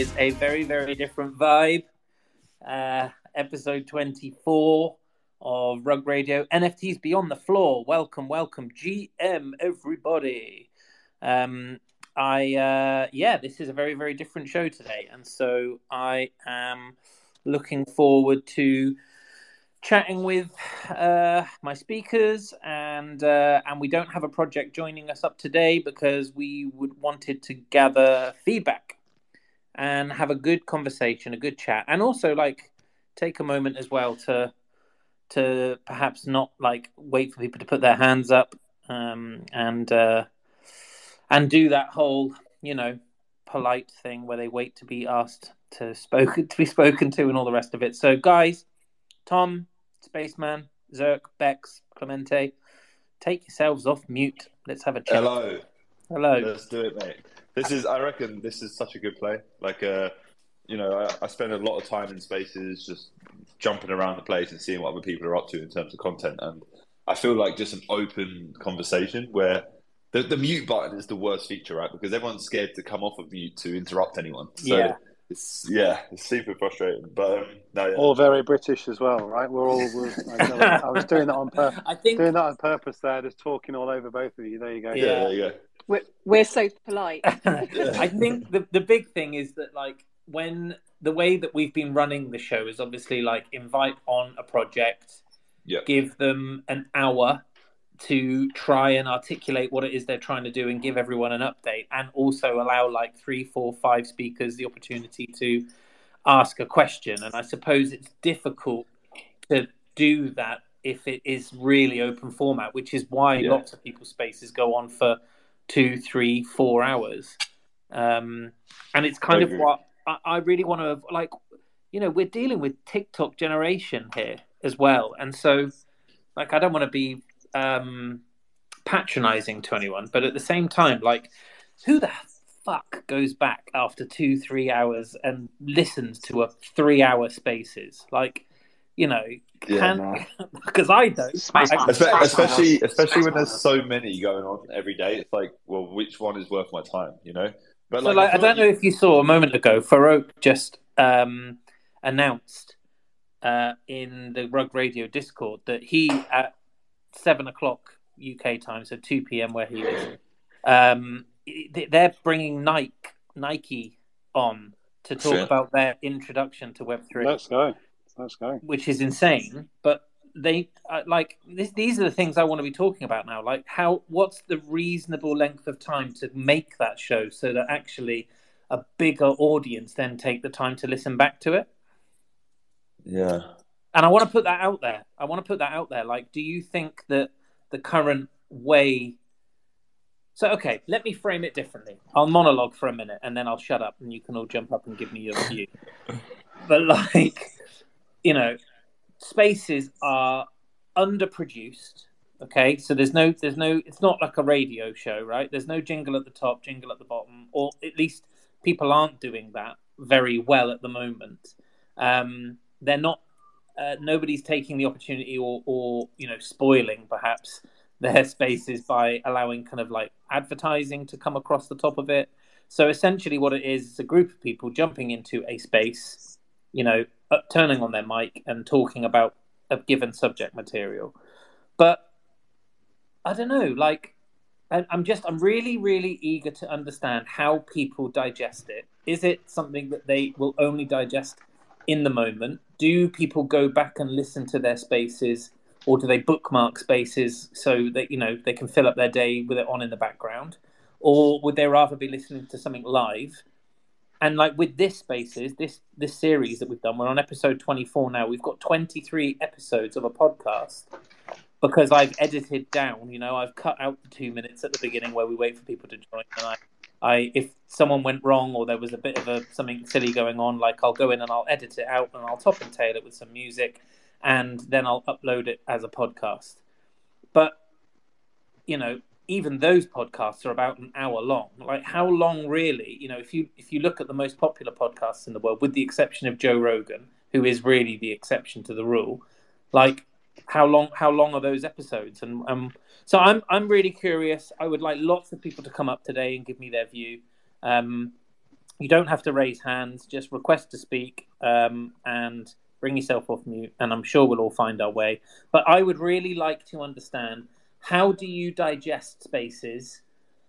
is a very, very different vibe. Uh, episode 24 of Rug Radio. NFTs Beyond the Floor. Welcome, welcome. GM, everybody. Um, I, uh, yeah, this is a very, very different show today. And so I am looking forward to chatting with uh, my speakers, and uh, and we don't have a project joining us up today because we would wanted to gather feedback and have a good conversation, a good chat, and also like take a moment as well to to perhaps not like wait for people to put their hands up um, and uh, and do that whole you know polite thing where they wait to be asked to spoken to be spoken to and all the rest of it. So guys, Tom, Spaceman, Zerk, Bex, Clemente, take yourselves off mute. Let's have a chat. Hello. Hello. Let's do it, mate. This is, I reckon, this is such a good play. Like, uh, you know, I, I spend a lot of time in spaces just jumping around the place and seeing what other people are up to in terms of content. And I feel like just an open conversation where the, the mute button is the worst feature, right? Because everyone's scared to come off of mute to interrupt anyone. So Yeah. it's yeah, it's super frustrating. But um, no, yeah. all very British as well, right? We're all. We're, I, I was doing that on purpose. I think Doing that on purpose there, just talking all over both of you. There you go. yeah, there you go. We're, we're so polite. I think the the big thing is that like when the way that we've been running the show is obviously like invite on a project, Yep. give them an hour to try and articulate what it is they're trying to do and give everyone an update, and also allow like three, four, five speakers the opportunity to ask a question. And I suppose it's difficult to do that if it is really open format, which is why Yeah. lots of people's spaces go on for two, three, four hours. Um, and it's kind of what I, I really want to like. You know, we're dealing with TikTok generation here as well, and so like I don't want to be um, patronizing to anyone, but at the same time, like who the fuck goes back after two, three hours and listens to a three-hour spaces? Like, you know, can because I don't. Space I- Man. Espe- especially Space especially when there's so many going on every day. It's like, well, which one is worth my time? You know. But So, like, I feel don't know if you saw a moment ago, Farokh just um, announced uh, in the Rug Radio Discord that he, at seven o'clock UK time, so two PM where he is, um, they- they're bringing Nike Nike on to talk Shit. about their introduction to Web three, Let's go. Let's go. which is insane. But they uh, like this, these are the things I want to be talking about now. Like how what's the reasonable length of time to make that show so that actually a bigger audience then take the time to listen back to it. Yeah. And I want to put that out there. I want to put that out there. Like, do you think that the current way? So, okay, let me frame it differently. I'll monologue for a minute and then I'll shut up and you can all jump up and give me your view. but, like, you know, spaces are underproduced. Okay, so there's no, there's no, it's not like a radio show, right? There's no jingle at the top, jingle at the bottom, or at least people aren't doing that very well at the moment. Um, they're not uh, nobody's taking the opportunity or, or you know spoiling perhaps their spaces by allowing kind of like advertising to come across the top of it so essentially what it is is a group of people jumping into a space you know turning on their mic and talking about a given subject material but i don't know like I- i'm just i'm really really eager to understand how people digest it is it something that they will only digest in the moment? Do people go back and listen to their spaces, or do they bookmark spaces so that you know they can fill up their day with it on in the background, or would they rather be listening to something live? And like with this spaces, this this series that we've done, we're on episode twenty four now. We've got twenty three episodes of a podcast because I've edited down. You know, I've cut out the two minutes at the beginning where we wait for people to join, and I I if someone went wrong or there was a bit of a something silly going on, like I'll go in and I'll edit it out and I'll top and tail it with some music, and then I'll upload it as a podcast. But you know, even those podcasts are about an hour long. Like how long really? You know, if you if you look at the most popular podcasts in the world, with the exception of Joe Rogan, who is really the exception to the rule, like how long how long are those episodes and um so i'm i'm really curious i would like lots of people to come up today and give me their view um You don't have to raise hands; just request to speak um, and bring yourself off mute, and I'm sure we'll all find our way. But I would really like to understand how do you digest spaces?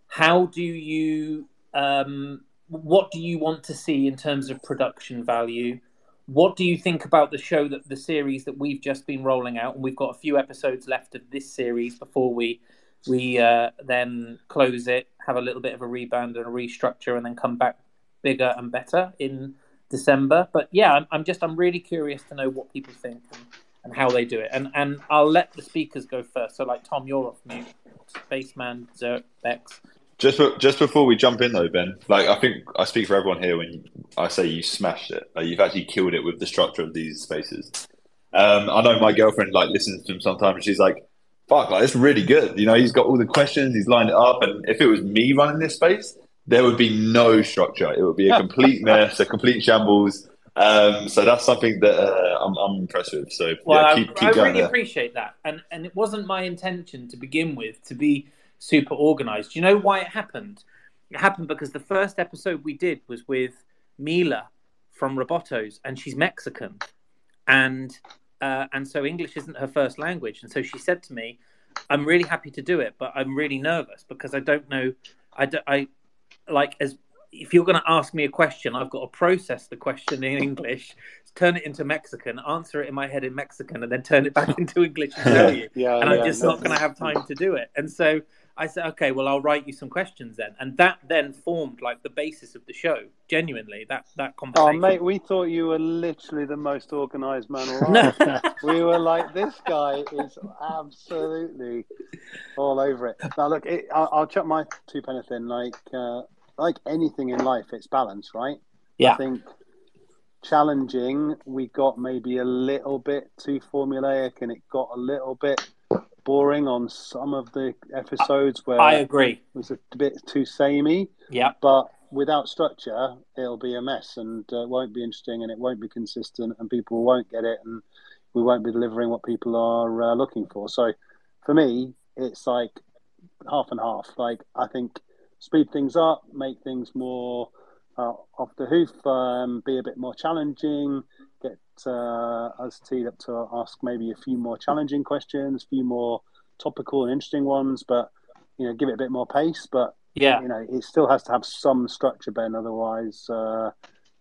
How do you um, what do you want to see in terms of production value? What do you think about the show that the series that we've just been rolling out, and we've got a few episodes left of this series before we we uh, then close it, have a little bit of a rebound and a restructure, and then come back bigger and better in December. But yeah, I'm, I'm just I'm really curious to know what people think and, and how they do it. And and I'll let the speakers go first. So like Tom, you're off mute. Spaceman, Zerk, Bex. Just for, just before we jump in though, Ben, like I think I speak for everyone here when I say you smashed it. Like, you've actually killed it with the structure of these spaces. Um, I know my girlfriend like listens to him sometimes, and she's like, "Fuck, like it's really good." You know, he's got all the questions, he's lined it up, and if it was me running this space, there would be no structure. It would be a complete mess, a complete shambles. Um, so that's something that uh, I'm, I'm, impressed with. So well, yeah, keep, keep I, I really there. appreciate that, and and it wasn't my intention to begin with to be super organized. Do you know why it happened? It happened because the first episode we did was with Mila from Robotos, and she's Mexican, and uh, and so English isn't her first language, and so she said to me, "I'm really happy to do it, but I'm really nervous because I don't know, I, do, I like as if you're going to ask me a question, I've got to process the question in English, turn it into Mexican, answer it in my head in Mexican, and then turn it back into English and tell you. Yeah, and yeah, I'm just no, not going to have time to do it. And so I said, okay, well, I'll write you some questions then. And that then formed like the basis of the show. Genuinely, that that Oh, mate, we thought you were literally the most organised man alive. we were like, this guy is absolutely all over it. Now, look, it, I'll, I'll chuck my two pence in. Like, uh, like anything in life, it's balance, right? Yeah. I think challenging, we got maybe a little bit too formulaic, and it got a little bit boring on some of the episodes where I agree. it was a bit too samey. Yeah. But without structure, it'll be a mess and uh, won't be interesting and it won't be consistent and people won't get it and we won't be delivering what people are uh, looking for. So for me, it's like half and half. Like I think speed things up, make things more uh, off the hoof, um, be a bit more challenging, get uh, us teed up to ask maybe a few more challenging questions, a few more topical and interesting ones, but you know, give it a bit more pace. But Yeah. you know, it still has to have some structure, Ben. Otherwise, uh,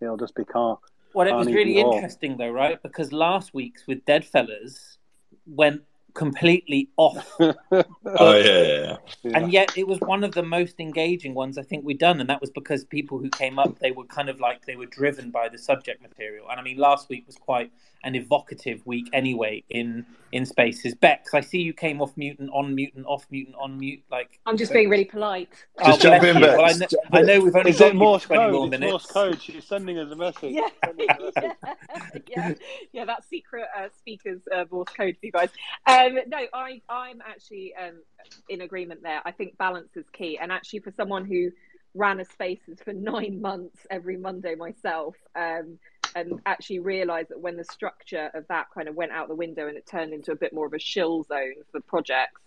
it'll just be car. Well, it was really interesting though, right? Because last week's with Deadfellaz went completely off Oh yeah, yeah, yeah. Yeah. and yet it was one of the most engaging ones I think we've done, and that was because people who came up they were kind of like they were driven by the subject material. And I mean, last week was quite an evocative week anyway in in spaces. Bex, I see you came off mutant on mutant off mutant on mute. Like I'm just being really polite. Just oh, jump in. Bex. Well, I, know, I know we've only Is got it you Morse twenty code? more It's minutes. Morse code. She's sending us a message. Yeah, a message. yeah, yeah, yeah. That secret uh, speaker's uh, Morse code for you guys. Um, no, I, I'm actually um, in agreement there. I think balance is key, and actually, for someone who ran a spaces for nine months every Monday myself, um, and actually realised that when the structure of that kind of went out the window and it turned into a bit more of a shill zone for projects,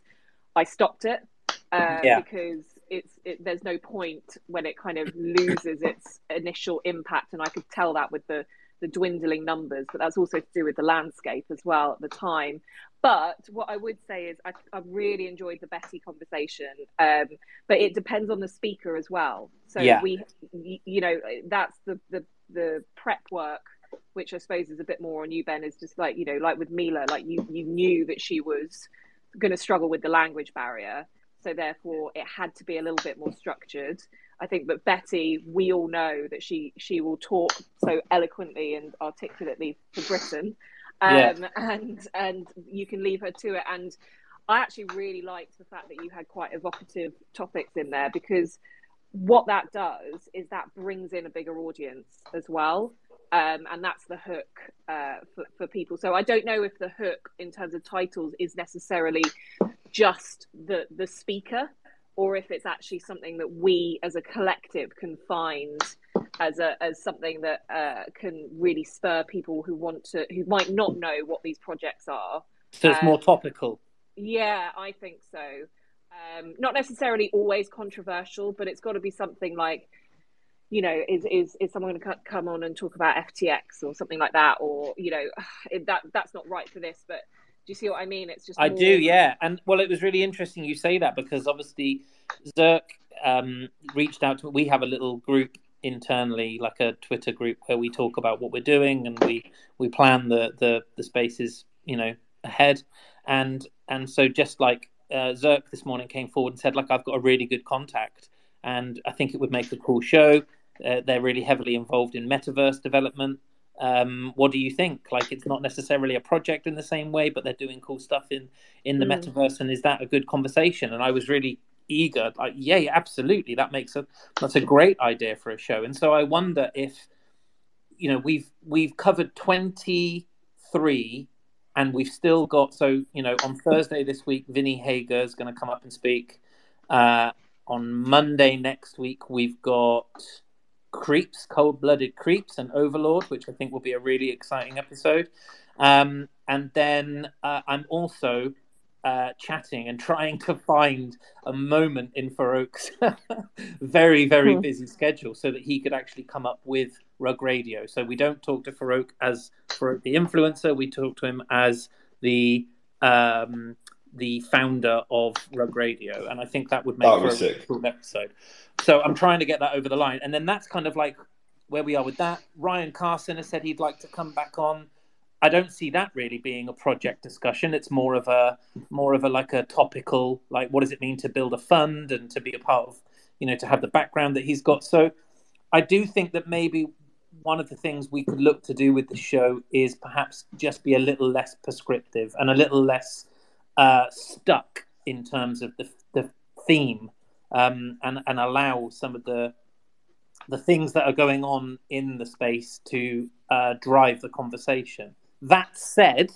I stopped it uh, Yeah. because it's it, there's no point when it kind of loses its initial impact, and I could tell that with the the dwindling numbers, but that's also to do with the landscape as well at the time. But what I would say is I, I really enjoyed the Betty conversation, um, but it depends on the speaker as well. So Yeah. we, you know, that's the the the prep work, which I suppose is a bit more on you, Ben. Is just like you know, like with Mila, like you you knew that she was going to struggle with the language barrier, so therefore it had to be a little bit more structured. I think, but Betty, we all know that she she will talk so eloquently and articulately for Britain, um, Yeah. and and you can leave her to it. And I actually really liked the fact that you had quite evocative topics in there because what that does is that brings in a bigger audience as well. Um, and that's the hook uh, for, for people. So I don't know if the hook in terms of titles is necessarily just the the speaker, or if it's actually something that we as a collective can find as a as something that uh, can really spur people who want to who might not know what these projects are. So it's more Um, topical. Yeah, I think so. Um, not necessarily always controversial, but it's got to be something like, you know, is is is someone going to come on and talk about FTX or something like that, or you know, that that's not right for this. But do you see what I mean? It's just I more... do, yeah. And well, it was really interesting you say that because obviously Zerk um, reached out to. We have a little group internally, like a Twitter group, where we talk about what we're doing and we we plan the the the spaces, you know, ahead. And and so just like uh, Zerk this morning came forward and said, like, I've got a really good contact, and I think it would make a cool show. Uh, they're really heavily involved in metaverse development. Um, what do you think? Like, it's not necessarily a project in the same way, but they're doing cool stuff in in the mm. metaverse. And is that a good conversation? And I was really eager, like, yeah, absolutely, that makes a that's a great idea for a show. And so I wonder if, you know, we've we've covered twenty three and we've still got so you know on Thursday this week, Vinnie Hager is going to come up and speak. Uh, on Monday next week, we've got Creeps, Cold Blooded Creeps, and Overlord, which I think will be a really exciting episode. Um, and then uh, I'm also uh, chatting and trying to find a moment in Farokh's very, very hmm. busy schedule so that he could actually come up with Rug Radio. So we don't talk to Farokh as Farouk the influencer, we talk to him as the um, the founder of Rug Radio, and I think that would make for a sick. cool episode. So I'm trying to get that over the line, and then that's kind of like where we are with that. Ryan Carson has said he'd like to come back on. I don't see that really being a project discussion. It's more of a more of a like a topical, like what does it mean to build a fund and to be a part of, you know, to have the background that he's got. So I do think that maybe one of the things we could look to do with the show is perhaps just be a little less prescriptive and a little less uh, stuck in terms of the, the theme um, and, and allow some of the the things that are going on in the space to uh, drive the conversation. That said,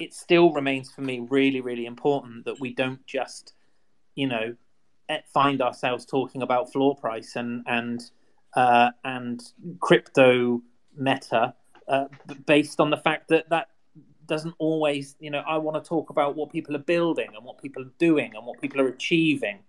it still remains for me really, really important that we don't just, you know, find ourselves talking about floor price and and uh, and crypto meta uh, based on the fact that that doesn't always, you know, I want to talk about what people are building and what people are doing and what people are achieving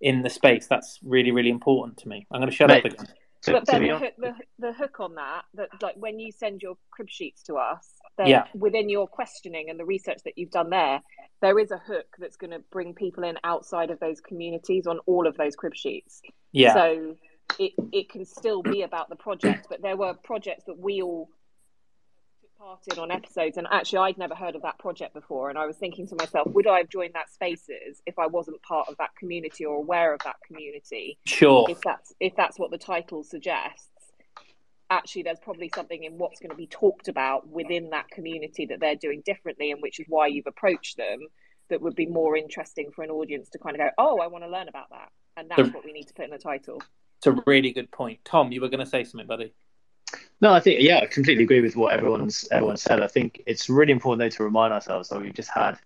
in the space. That's really, really important to me. I'm going to shut Mate, up again. but then the, the, the, hook on that, that like when you send your crib sheets to us, then yeah. within your questioning and the research that you've done there, there is a hook that's going to bring people in outside of those communities on all of those crib sheets. Yeah. So it, it can still be about the project, but there were projects that we all took part in on episodes and actually I'd never heard of that project before and I was thinking to myself would I have joined that spaces if I wasn't part of that community or aware of that community sure if that's if that's what the title suggests actually there's probably something in what's going to be talked about within that community that they're doing differently and which is why you've approached them that would be more interesting for an audience to kind of go oh I want to learn about that and that's what we need to put in the title it's a really good point Tom you were going to say something buddy no, I think yeah, I completely agree with what everyone's everyone said. I think it's really important though to remind ourselves that we've just had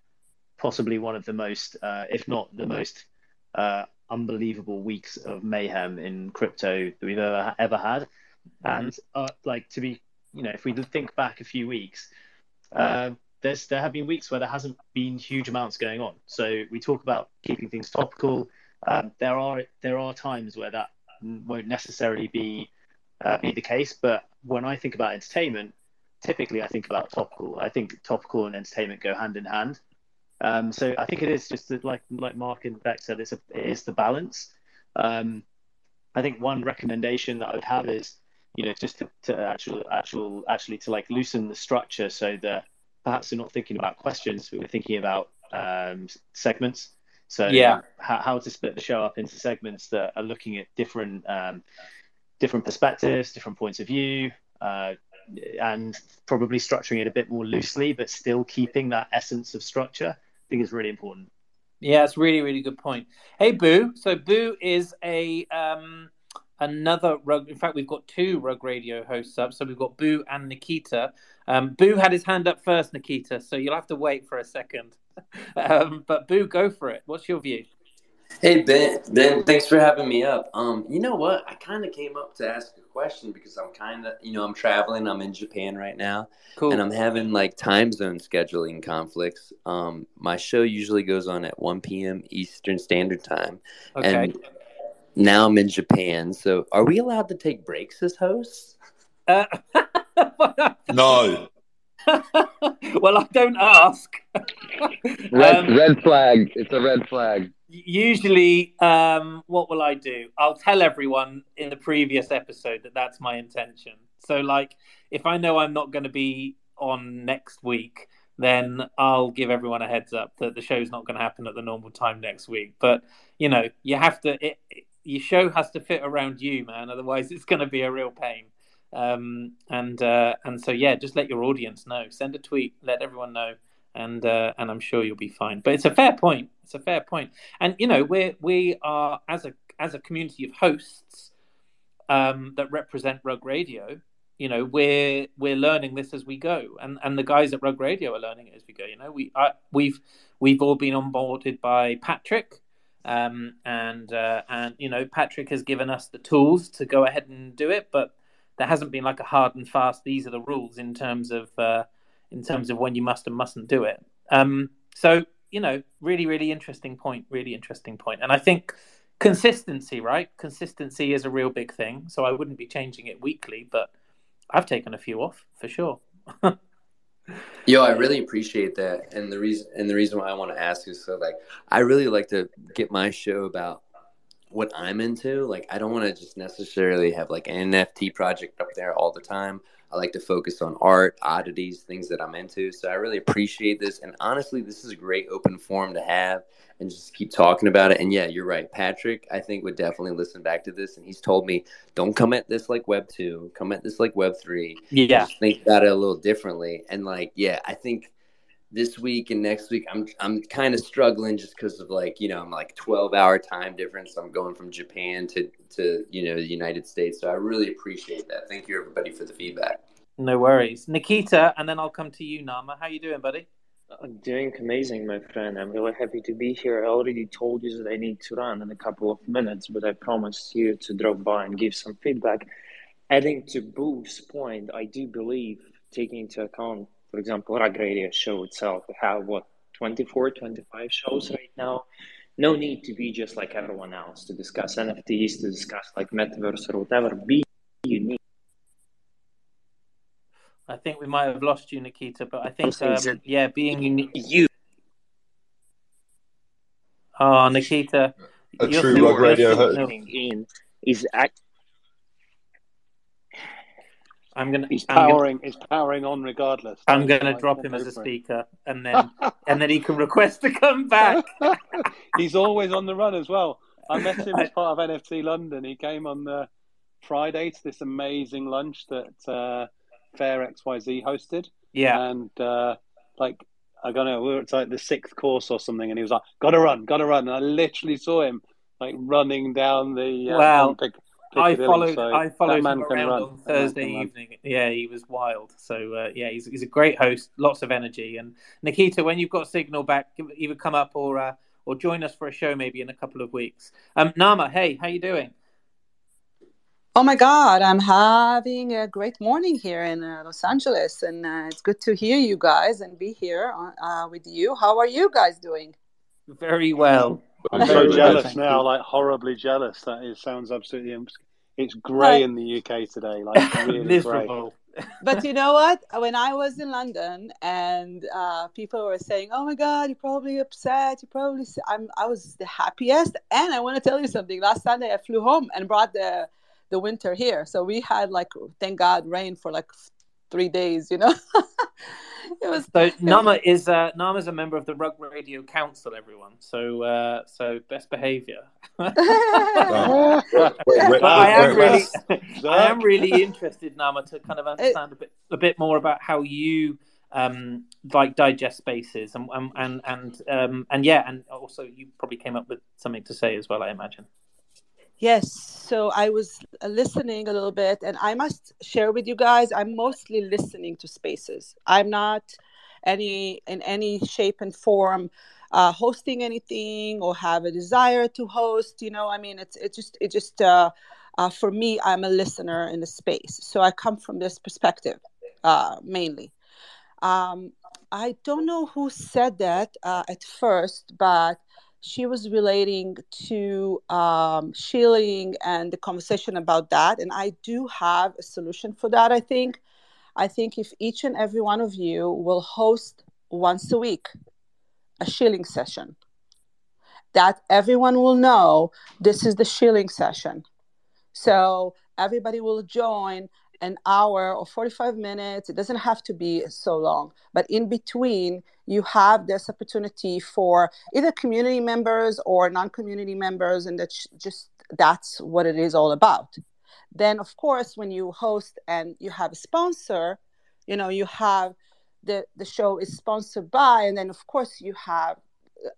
possibly one of the most, uh, if not the most, uh, unbelievable weeks of mayhem in crypto that we've ever ever had. Mm-hmm. And uh, like to be, you know, if we think back a few weeks, uh, there's there have been weeks where there hasn't been huge amounts going on. So we talk about keeping things topical. Um, there are there are times where that won't necessarily be uh, be the case. But when I think about entertainment, typically I think about topical. I think topical and entertainment go hand in hand. Um, so I think it is just like like Mark and Beck said, it's a, it is the balance. Um, I think one recommendation that I would have is, you know, just to, to actual actual actually to like loosen the structure so that perhaps we're not thinking about questions, but we're thinking about um, segments. So yeah, how, how to split the show up into segments that are looking at different um, different perspectives, different points of view, uh, and probably structuring it a bit more loosely, but still keeping that essence of structure. I think is really important. Yeah, it's really, really good point. Hey, Boo. So Boo is a um, another rug. In fact, we've got two Rug Radio hosts up. So we've got Boo and Nikita. Um, Boo had his hand up first, Nikita. So you'll have to wait for a second. um, but Boo, go for it. What's your view? Hey Ben, Ben, thanks for having me up. Um, you know what? I kind of came up to ask a question because I'm kind of, you know, I'm traveling. I'm in Japan right now, cool. and I'm having like time zone scheduling conflicts. Um, my show usually goes on at 1 p.m. Eastern Standard Time, okay. and now I'm in Japan. So are we allowed to take breaks as hosts? Uh, no. well, I don't ask. red, um, red flag. It's a red flag. Usually, um, what will I do? I'll tell everyone in the previous episode that that's my intention. So, like, if I know I'm not going to be on next week, then I'll give everyone a heads up that the show's not going to happen at the normal time next week. But you know, you have to. It, it, your show has to fit around you, man. Otherwise, it's going to be a real pain. Um, and uh, and so yeah, just let your audience know. Send a tweet, let everyone know, and uh, and I'm sure you'll be fine. But it's a fair point. It's a fair point. And you know, we we are as a as a community of hosts um, that represent Rug Radio. You know, we're we're learning this as we go, and and the guys at Rug Radio are learning it as we go. You know, we I, we've we've all been onboarded by Patrick. Um, and uh, and you know Patrick has given us the tools to go ahead and do it, but there hasn't been like a hard and fast. These are the rules in terms of uh, in terms of when you must and mustn't do it. Um, so you know, really, really interesting point. Really interesting point. And I think consistency, right? Consistency is a real big thing. So I wouldn't be changing it weekly, but I've taken a few off for sure. Yo, I really appreciate that, and the reason and the reason why I want to ask is so like I really like to get my show about what I'm into. Like, I don't want to just necessarily have like an NFT project up there all the time. I like to focus on art, oddities, things that I'm into. So I really appreciate this. And honestly, this is a great open forum to have and just keep talking about it. And yeah, you're right. Patrick, I think, would definitely listen back to this. And he's told me, don't come at this like Web 2, come at this like Web 3. Yeah. Just think about it a little differently. And like, yeah, I think this week and next week i'm i'm kind of struggling just because of like you know i'm like 12 hour time difference. I'm going from japan to to you know the united states. So i really appreciate that. Thank you everybody for the feedback. No worries. Nikita and then i'll come to you nama. How you doing buddy? I'm doing amazing, my friend. I'm really happy to be here. I already told you that I need to run in a couple of minutes, but I promised you to drop by and give some feedback. Adding to Boo's point, I do believe taking into account for example, Rug Radio show itself, we have what 24, 25 shows right now. No need to be just like everyone else to discuss NFTs, to discuss like metaverse or whatever. Be unique. I think we might have lost you, Nikita, but I think um, yeah, being unique. You. Oh, Nikita. A true Rug Radio host. In is act- I'm gonna. He's powering. Gonna, he's powering on regardless. I'm gonna drop him as a speaker, and then and then he can request to come back. he's always on the run as well. I met him as part of NFT London. He came on the Friday to this amazing lunch that uh, Fair XYZ hosted. Yeah, and uh, like I don't know, we were at like the sixth course or something, and he was like, "Gotta run, gotta run," and I literally saw him like running down the uh, wow. I followed. So I followed him around on Thursday evening. Yeah, he was wild. So uh, yeah, he's he's a great host. Lots of energy. And Nikita, when you've got signal back, either come up or uh, or join us for a show maybe in a couple of weeks. Um, Nama, hey, how you doing? Oh my God, I'm having a great morning here in uh, Los Angeles, and uh, it's good to hear you guys and be here uh, with you. How are you guys doing? Very well. I'm so jealous now, like horribly jealous. That is sounds absolutely. It's grey in the UK today, like really grey. but you know what? When I was in London and uh, people were saying, "Oh my God, you're probably upset. You're probably," I'm, I was the happiest. And I want to tell you something. Last Sunday, I flew home and brought the the winter here, so we had like, thank God, rain for like three days. You know. it was so Nama is uh, Nama's a member of the Rug Radio Council. Everyone, so uh, so best behaviour. I am really, I am really interested, Nama, to kind of understand a bit a bit more about how you um like digest spaces and and and um and yeah and also you probably came up with something to say as well i imagine Yes. So I was listening a little bit, and I must share with you guys. I'm mostly listening to spaces. I'm not any in any shape and form uh, hosting anything or have a desire to host. You know, I mean, it's it just it just uh, uh, for me, I'm a listener in the space. So I come from this perspective uh, mainly. Um, I don't know who said that uh, at first, but she was relating to um, shilling and the conversation about that. And I do have a solution for that, I think. I think if each and every one of you will host once a week a shilling session, that everyone will know this is the shilling session. So everybody will join an hour or 45 minutes. It doesn't have to be so long, but in between, you have this opportunity for either community members or non community members, and that's just that's what it is all about. Then, of course, when you host and you have a sponsor, you know, you have the, the show is sponsored by, and then, of course, you have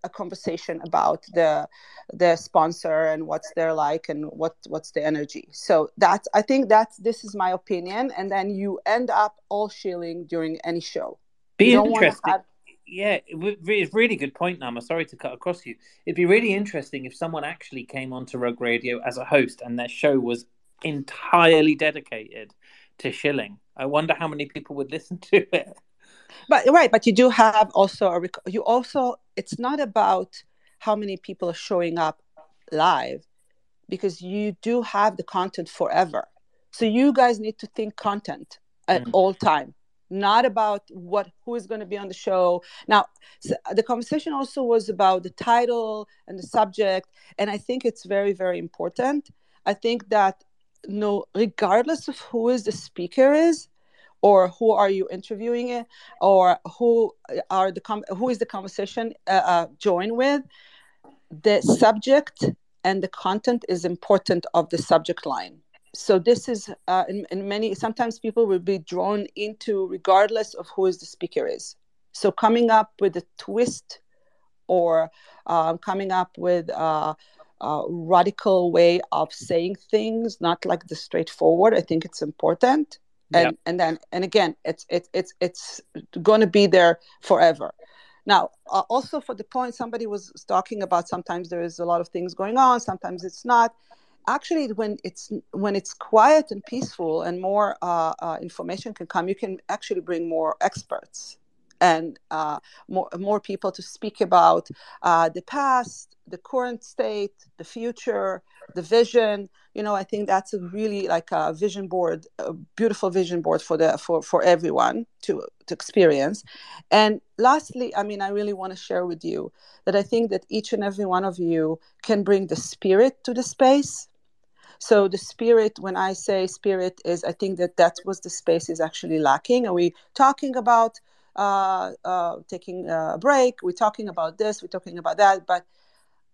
a conversation about the the sponsor and what's they're like and what what's the energy. So that's i think that's this is my opinion. And then you end up all shilling during any show. Be interesting. have... yeah it's really good point nama. Sorry to cut across you. It'd be really interesting if someone actually came onto Rug Radio as a host and their show was entirely dedicated to shilling. I wonder how many people would listen to it but right but you do have also a rec- you also it's not about how many people are showing up live because you do have the content forever. So you guys need to think content at mm. all time not about what who is going to be on the show. Now so the conversation also was about the title and the subject and i think it's very very important. I think that no regardless of who is the speaker is or who are you interviewing it or who are the com- who is the conversation uh, uh, join with? The subject and the content is important of the subject line. So this is uh, in, in many sometimes people will be drawn into regardless of who is the speaker is. So coming up with a twist or um, coming up with a, a, radical way of saying things not like the straightforward i think it's important and yep. and then and again it's it's it's it's going to be there forever. Now uh, also for the point somebody was talking about sometimes there is a lot of things going on sometimes it's not. Actually when it's when it's quiet and peaceful and more uh, uh, information can come you can actually bring more experts and uh, more, more people to speak about uh, the past, the current state, the future, the vision. You know, I think that's a really like a vision board, a beautiful vision board for the for for everyone to to experience. And lastly, I mean, I really want to share with you that I think that each and every one of you can bring the spirit to the space. So the spirit, when I say spirit, is I think that that was the space is actually lacking. Are we talking about uh, uh, taking a break. We're talking about this, we're talking about that. But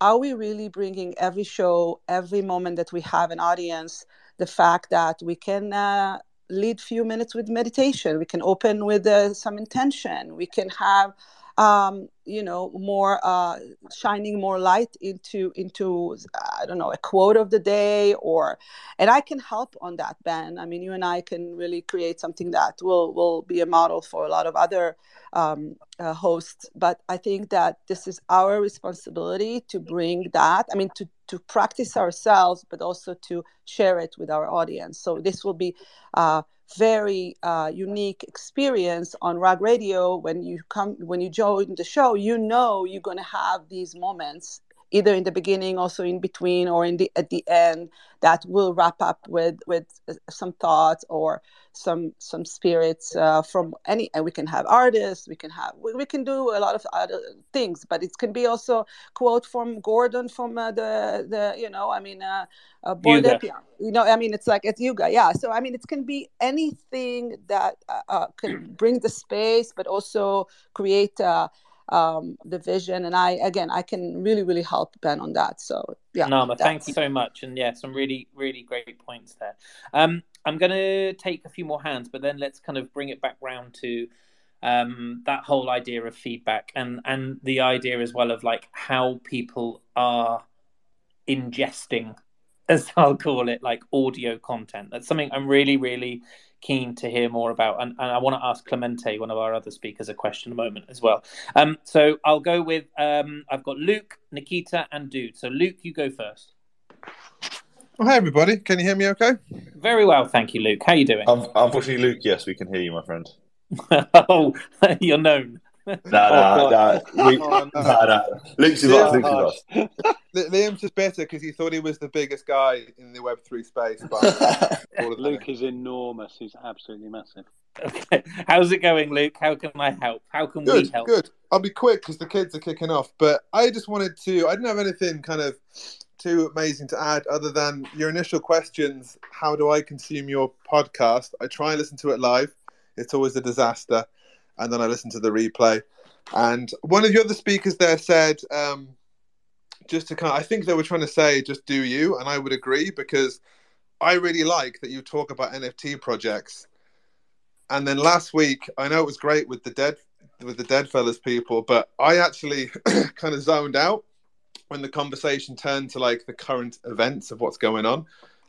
are we really bringing every show, every moment that we have an audience, the fact that we can uh, lead few minutes with meditation, we can open with uh, some intention, we can have um, you know more uh, shining more light into into i don't know a quote of the day or and i can help on that ben. I mean you and i can really create something that will will be a model for a lot of other um, uh, hosts. But i think that this is our responsibility to bring that i mean to to practice ourselves but also to share it with our audience. So this will be uh, very uh, unique experience on Rug Radio. When you come when you join the show you know you're going to have these moments either in the beginning also in between or in the at the end that will wrap up with with uh, some thoughts or some some spirits uh, from any and we can have artists we can have we, we, can do a lot of other things but it can be also quote from gordon from uh, the the you know i mean uh, uh you know i mean it's like it's yoga yeah. So i mean it can be anything that uh, uh can bring the space but also create uh, um, the vision. And I, again, I can really, really help Ben on that. So yeah. Nama, thank you so much. And yeah, some really, really great points there. Um, I'm going to take a few more hands, but then let's kind of bring it back round to um, that whole idea of feedback and and the idea as well of like how people are ingesting as I'll call it, like audio content. That's something I'm really, really keen to hear more about. And, and I want to ask Clemente, one of our other speakers, a question in a moment as well. Um, so I'll go with um, I've got Luke, Nikita, and Dude. So Luke, you go first. Well, hey everybody, can you hear me? Okay. Very well, thank you, Luke. How are you doing? Um, unfortunately, Luke, yes, we can hear you, my friend. oh, you're known. No, no, no. We, oh, no. no, no. Luke's is lost. Luke's is lost. Liam's just better because he thought he was the biggest guy in the Web three space. But Luke is enormous. He's absolutely massive. Okay. How's it going, Luke? How can I help? How can good, we help? Good. I'll be quick because the kids are kicking off. But I just wanted to. I didn't have anything kind of too amazing to add other than your initial questions. How do I consume your podcast? I try and listen to it live. It's always a disaster, and then I listened to the replay. And one of the other speakers there said, um, just to kind of, I think they were trying to say, just do you, and I would agree because I really like that you talk about NFT projects. And then last week, I know it was great with the dead with the Deadfellaz people, but I actually kind of zoned out when the conversation turned to like the current events of what's going on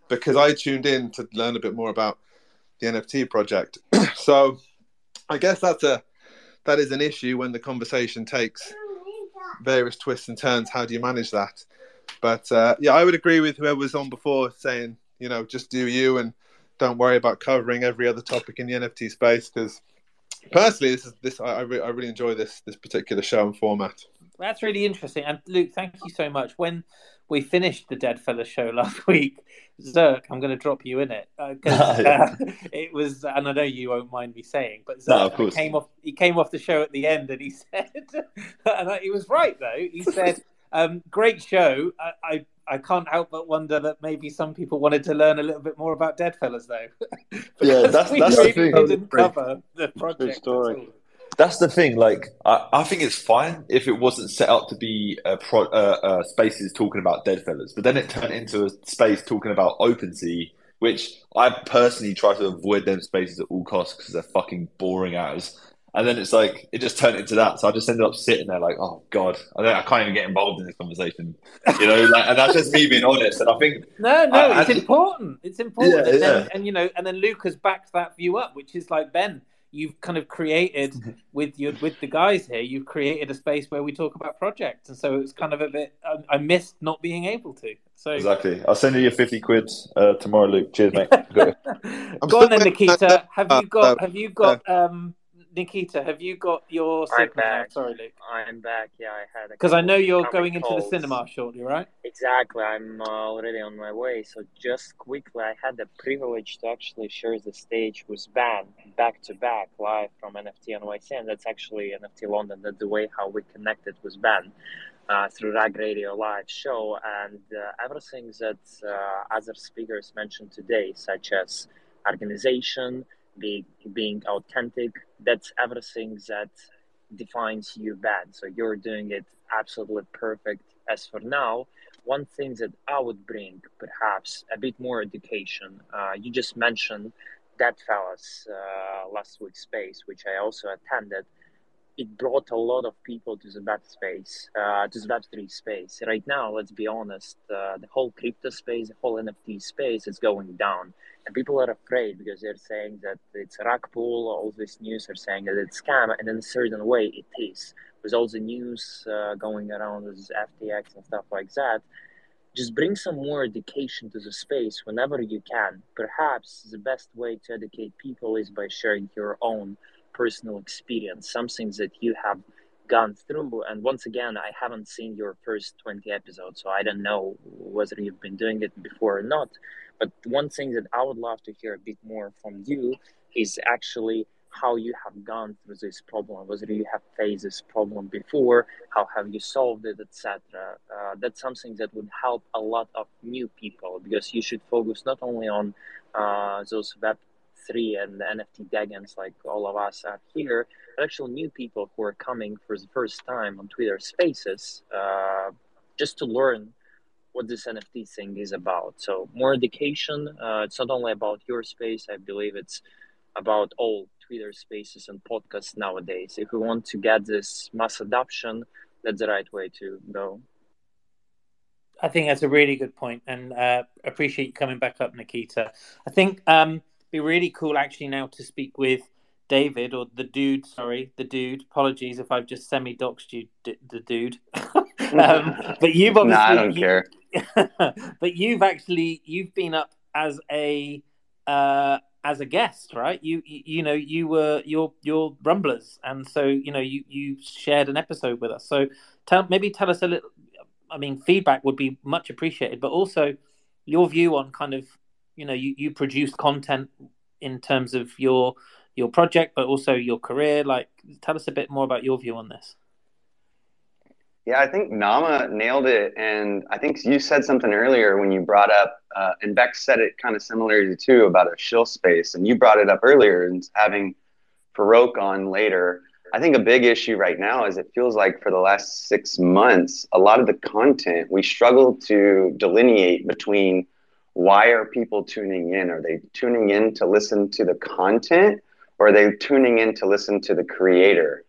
because I tuned in to learn a bit more about the NFT project. so I guess that's a that is an issue when the conversation takes various twists and turns. How do you manage that? But uh, yeah, I would agree with whoever was on before saying, you know, just do you and don't worry about covering every other topic in the NFT space because personally, this is this I, I, re- I really enjoy this this particular show and format. That's really interesting. And Luke, thank you so much. When we finished the Dead Fella show last week, Zerk, I'm going to drop you in it because uh, it was, and I know you won't mind me saying, but Zerk no, came off. He came off the show at the end, and he said, and he was right though. He said, um, "Great show. I, I I can't help but wonder that maybe some people wanted to learn a little bit more about Deadfellaz, though. yeah, that's that's the thing. Didn't cover the project story. That's the thing. Like, I, I think it's fine if it wasn't set up to be a pro, uh, uh, spaces talking about Deadfellaz, but then it turned into a space talking about OpenSea, which I personally try to avoid them spaces at all costs because they're fucking boring as. And then it's like it just turned into that. So I just ended up sitting there like, oh god, I, I can't even get involved in this conversation, you know. Like, and that's just me being honest. And I think no, no, I, it's important. It's important. Yeah, and, then, and you know, and then Luke has backed that view up, which is like Ben. You've kind of created with your with the guys here. You've created a space where we talk about projects, and so it's kind of a bit. I, I missed not being able to. So exactly, I'll send you your fifty quid uh, tomorrow, Luke. Cheers, mate. Go, Go on then, Nikita. Have you got? Have you got? Um, Nikita, have you got your I'm back. Sorry, Luke. I'm back. Yeah, I had because I know you're going into the cinema shortly, right? Exactly. I'm already on my way. So just quickly, I had the privilege to actually share the stage with Van back to back live from NFT NYC, and that's actually NFT London. That's the way how we connected with Van. Uh, through Rug Radio live show and uh, everything that uh, other speakers mentioned today, such as organization, being being authentic that's everything that defines you bad. So you're doing it absolutely perfect. As for now one thing that i would bring perhaps a bit more education uh, you just mentioned that fellas uh, last week's space which i also attended it brought a lot of people to the web space, uh, to the web3 space. Right now, let's be honest, uh, the whole crypto space, the whole NFT space is going down. And people are afraid because they're saying that it's a rug pull, all this news are saying that it's scam, and in a certain way it is. With all the news uh, going around with FTX and stuff like that, just bring some more education to the space whenever you can. Perhaps the best way to educate people is by sharing your own personal experience, something that you have gone through. And once again, I haven't seen your first 20 episodes, so I don't know whether you've been doing it before or not. But one thing that I would love to hear a bit more from you is actually how you have gone through this problem, whether you have faced this problem before, how have you solved it, etc. Uh, that's something that would help a lot of new people because you should focus not only on uh, those web and the NFT degens like all of us are here, but actual new people who are coming for the first time on Twitter Spaces, uh, just to learn what this NFT thing is about. So more education. Uh, it's not only about your space. I believe it's about all Twitter Spaces and podcasts nowadays. If we want to get this mass adoption, that's the right way to go. I think that's a really good point, and uh, appreciate you coming back up, Nikita. I think um, be really cool actually now to speak with David or the dude. Sorry, the dude. Apologies if I've just semi doxed you, d- the dude. um, but you've obviously. nah, I don't you, care. but you've actually you've been up as a uh, as a guest, right? You, you, you know you were your your rumblers, and so you know you you shared an episode with us. So tell maybe tell us a little. I mean, feedback would be much appreciated, but also your view on kind of you know you you produce content in terms of your your project, but also your career. Like, tell us a bit more about your view on this. Yeah, I think Nama nailed it, and I think you said something earlier when you brought up, uh, and Beck said it kind of similarly too about a shill space, and you brought it up earlier and having Farokh on later. I think a big issue right now is it feels like for the last six months, a lot of the content we struggle to delineate between why are people tuning in? Are they tuning in to listen to the content, or are they tuning in to listen to the creator?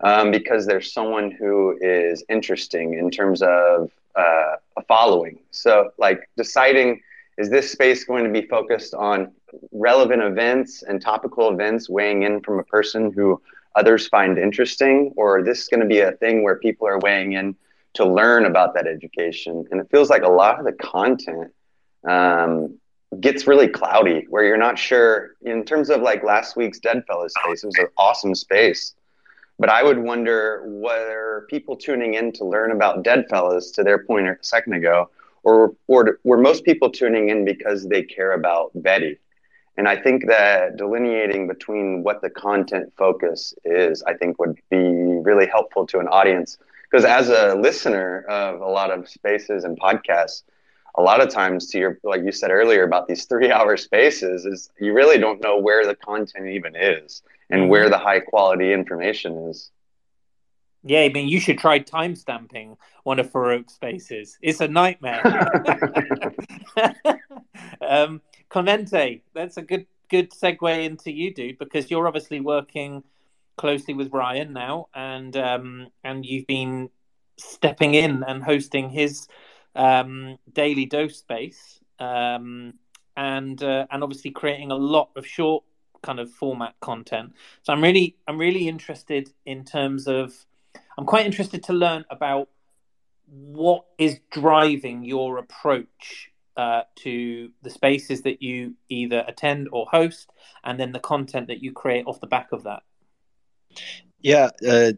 um, because there's someone who is interesting in terms of uh, a following. So, like deciding is this space going to be focused on relevant events and topical events weighing in from a person who others find interesting, or this is going to be a thing where people are weighing in to learn about that education? And it feels like a lot of the content um, gets really cloudy, where you're not sure. In terms of like last week's Deadfellaz space, it was an awesome space but I would wonder whether people tuning in to learn about Deadfellaz, to their point a second ago, or, or were most people tuning in because they care about Betty? And I think that delineating between what the content focus is, I think would be really helpful to an audience. Because as a listener of a lot of spaces and podcasts, a lot of times to your like you said earlier about these three hour spaces is you really don't know where the content even is and mm-hmm. where the high quality information is. Yeah, I mean, you should try timestamping one of Farokh's spaces. It's a nightmare. um, that's a good good segue into you, dude, because you're obviously working closely with Ryan now, and um, and you've been stepping in and hosting his um, daily dose space, um, and uh, and obviously creating a lot of short kind of format content. So I'm really I'm really interested in terms of I'm quite interested to learn about what is driving your approach uh, to the spaces that you either attend or host, and then the content that you create off the back of that. Yeah, uh,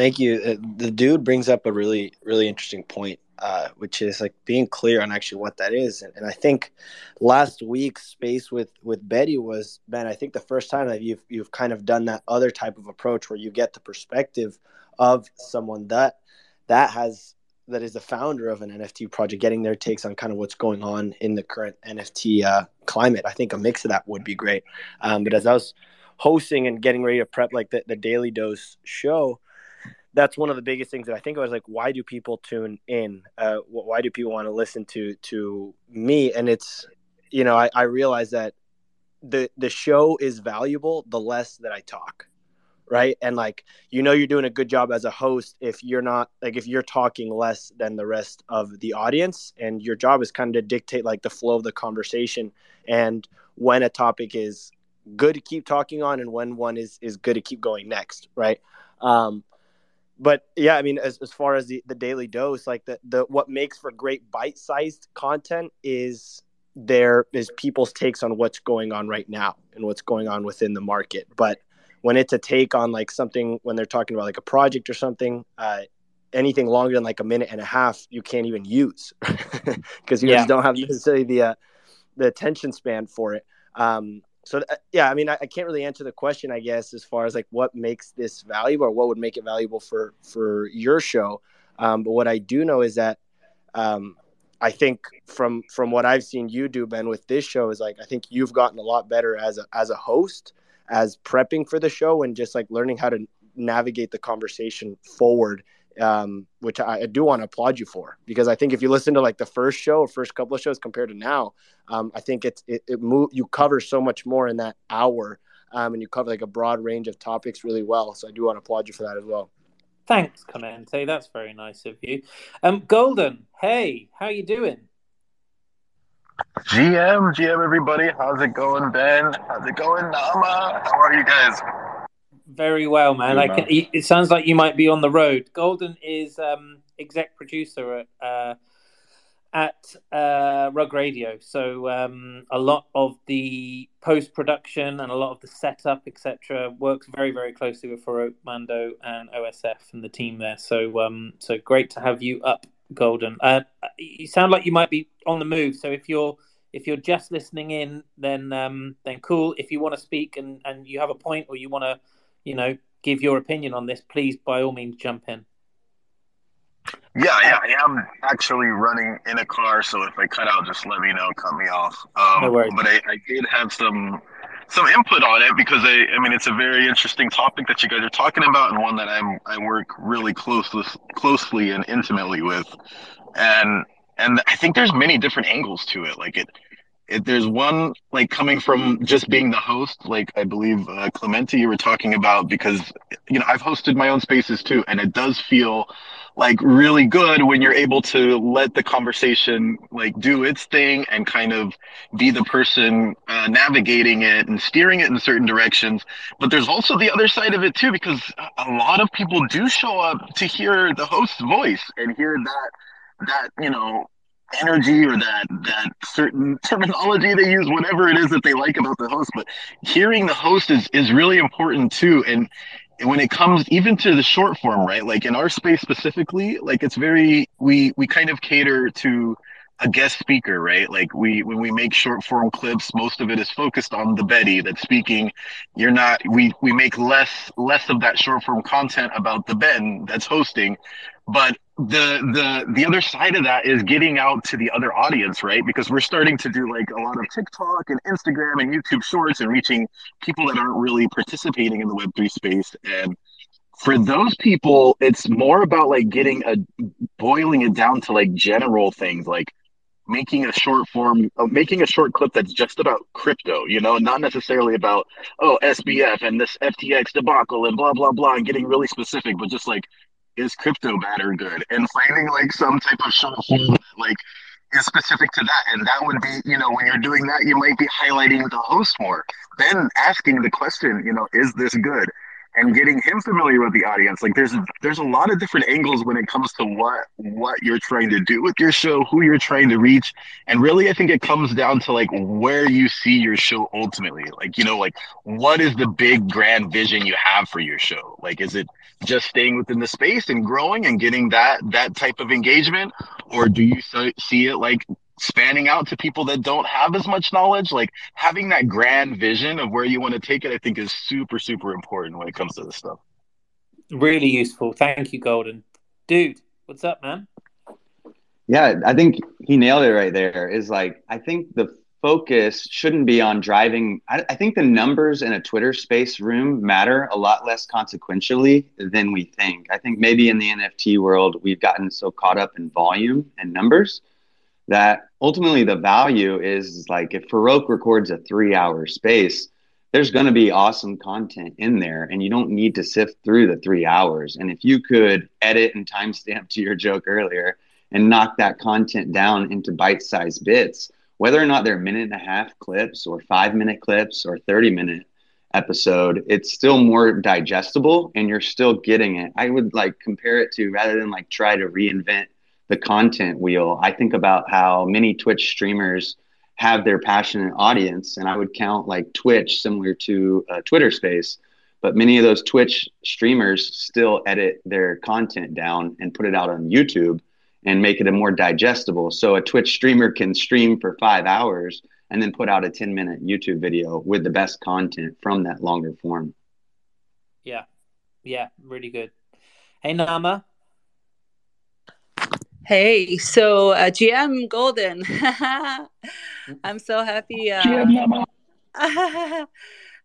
thank you. Uh, the dude brings up a really really interesting point uh, which is like being clear on actually what that is. And, and, I think last week's space with with Betty was Ben. I think the first time that you've you've kind of done that other type of approach where you get the perspective of someone that that has that is the founder of an NFT project, getting their takes on kind of what's going on in the current NFT uh, climate. I think a mix of that would be great. Um, but as I was hosting and getting ready to prep like the, the daily dose show that's one of the biggest things that I think I was like, why do people tune in? Uh, why do people want to listen to to me? And it's, you know, I, I realize that the the show is valuable the less that I talk, right? And like, you know, you're doing a good job as a host if you're not like if you're talking less than the rest of the audience, and your job is kind of to dictate like the flow of the conversation and when a topic is good to keep talking on and when one is is good to keep going next, right? Um, but yeah, I mean, as, as far as the, the daily dose, like the, the what makes for great bite sized content is there is people's takes on what's going on right now and what's going on within the market. But when it's a take on like something when they're talking about like a project or something, uh, anything longer than like a minute and a half, you can't even use because you yeah. just don't have necessarily the uh, the attention span for it. Um, so uh, yeah, I mean, I, I, can't really answer the question, I guess, as far as like what makes this valuable or what would make it valuable for for your show. Um, but what I do know is that um, I think from from what I've seen you do, Ben, with this show is like I think you've gotten a lot better as a as a host, as prepping for the show, and just like learning how to navigate the conversation forward um, which I, I do want to applaud you for because I think if you listen to like the first show or first couple of shows compared to now, um, I think it's it, it move you cover so much more in that hour, um, and you cover like a broad range of topics really well. So I do want to applaud you for that as well. Thanks, Clemente. That's very nice of you. Um, Golden, hey, how you doing? GM, GM, everybody. How's it going, Ben? How's it going, Nama? How are you guys? Very well, man. Good, man. it sounds like you might be on the road. Golden is um, exec producer at uh, at uh, Rug Radio. So um, a lot of the post production and a lot of the setup, etc., works very, very closely with Farokh Mando and OSF and the team there. So um, so great to have you up, Golden. Uh, you sound like you might be on the move. So if you're if you're just listening in, then um, then cool. If you want to speak and, and you have a point or you want to, you know, give your opinion on this, please by all means jump in. Yeah, yeah, I am actually running in a car, so if I cut out, just let me know, cut me off. Um, No worries. But I, I did have some some input on it because I, I mean, it's a very interesting topic that you guys are talking about, and one that I'm I work really close with, closely and intimately with, and and I think there's many different angles to it. Like it, it there's one like coming from just being the host, like I believe uh, Clemente you were talking about, because you know I've hosted my own spaces too, and it does feel like really good when you're able to let the conversation like do its thing and kind of be the person uh, navigating it and steering it in certain directions. But there's also the other side of it too because a lot of people do show up to hear the host's voice and hear that that you know energy or that that certain terminology they use whatever it is that they like about the host but hearing the host is is really important too. And when it comes even to the short form right? Like in our space specifically like it's very we we kind of cater to a guest speaker right? Like we when we make short form clips most of it is focused on the betty that's speaking. You're not we we make less less of that short form content about the ben that's hosting but the the the other side of that is getting out to the other audience right? Because we're starting to do like a lot of tiktok and instagram and youtube shorts and reaching people that aren't really participating in the web3 space. And for those people it's more about like getting a boiling it down to like general things like making a short form uh, making a short clip that's just about crypto you know not necessarily about oh sbf and this ftx debacle and blah blah blah and getting really specific but just like is crypto bad or good? And finding like some type of short form like is specific to that. And that would be you know when you're doing that you might be highlighting the host more. Then asking the question you know is this good and getting him familiar with the audience. Like there's there's a lot of different angles when it comes to what what you're trying to do with your show who you're trying to reach. And really i think it comes down to like where you see your show ultimately. Like you know like what is the big grand vision you have for your show? Like is it just staying within the space and growing and getting that that type of engagement? Or do you see it like spanning out to people that don't have as much knowledge like having that grand vision of where you want to take it i think is super super important when it comes to this stuff Really useful. Thank you, Golden. Dude, what's up, man? Yeah, I think he nailed it right there. Is like, I think the focus shouldn't be on driving. I, I think the numbers in a Twitter space room matter a lot less consequentially than we think. I think maybe in the NFT world, we've gotten so caught up in volume and numbers that ultimately the value is like if Farokh records a three hour space, there's going to be awesome content in there and you don't need to sift through the three hours. And if you could edit and timestamp to your joke earlier and knock that content down into bite sized bits, whether or not they're minute and a half clips or five minute clips or 30 minute episode, it's still more digestible and you're still getting it. I would like compare it to rather than like try to reinvent the content wheel, I think about how many Twitch streamers have their passionate audience. And I would count like Twitch similar to a Twitter space. But many of those Twitch streamers still edit their content down and put it out on YouTube and make it a more digestible. So a Twitch streamer can stream for five hours and then put out a 10 minute YouTube video with the best content from that longer form. Yeah. Yeah, really good. Hey, Nama. Hey, so uh, GM Golden, I'm so happy. Uh, GM.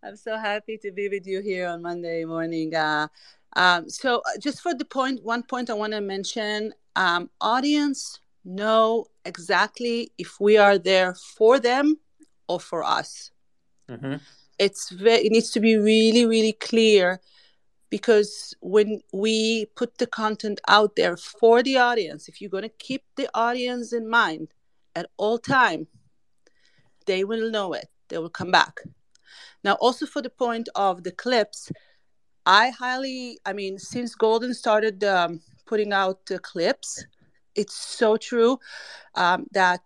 I'm so happy to be with you here on Monday morning. Uh, um, so, uh, just for the point, one point I want to mention: um, audience know exactly if we are there for them or for us. Mm-hmm. It's very, it needs to be really, really clear because when we put the content out there for the audience if you're going to keep the audience in mind at all time they will know it. They will come back. Now also for the point of the clips i highly i mean since golden started um, putting out the clips it's so true um, that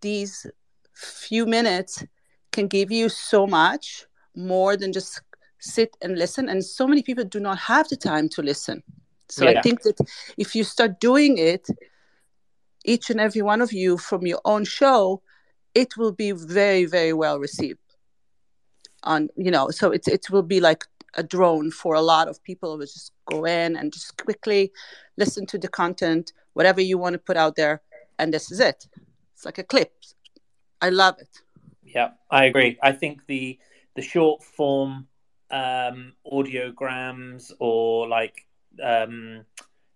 these few minutes can give you so much more than just sit and listen. And so many people do not have the time to listen. So yeah. I think that if you start doing it, each and every one of you from your own show, it will be very, very well received. On you know, so it it will be like a drone for a lot of people who just go in and just quickly listen to the content, whatever you want to put out there, and this is it. It's like a clip. I love it. Yeah, I agree. I think the the short form um, audiograms or like um,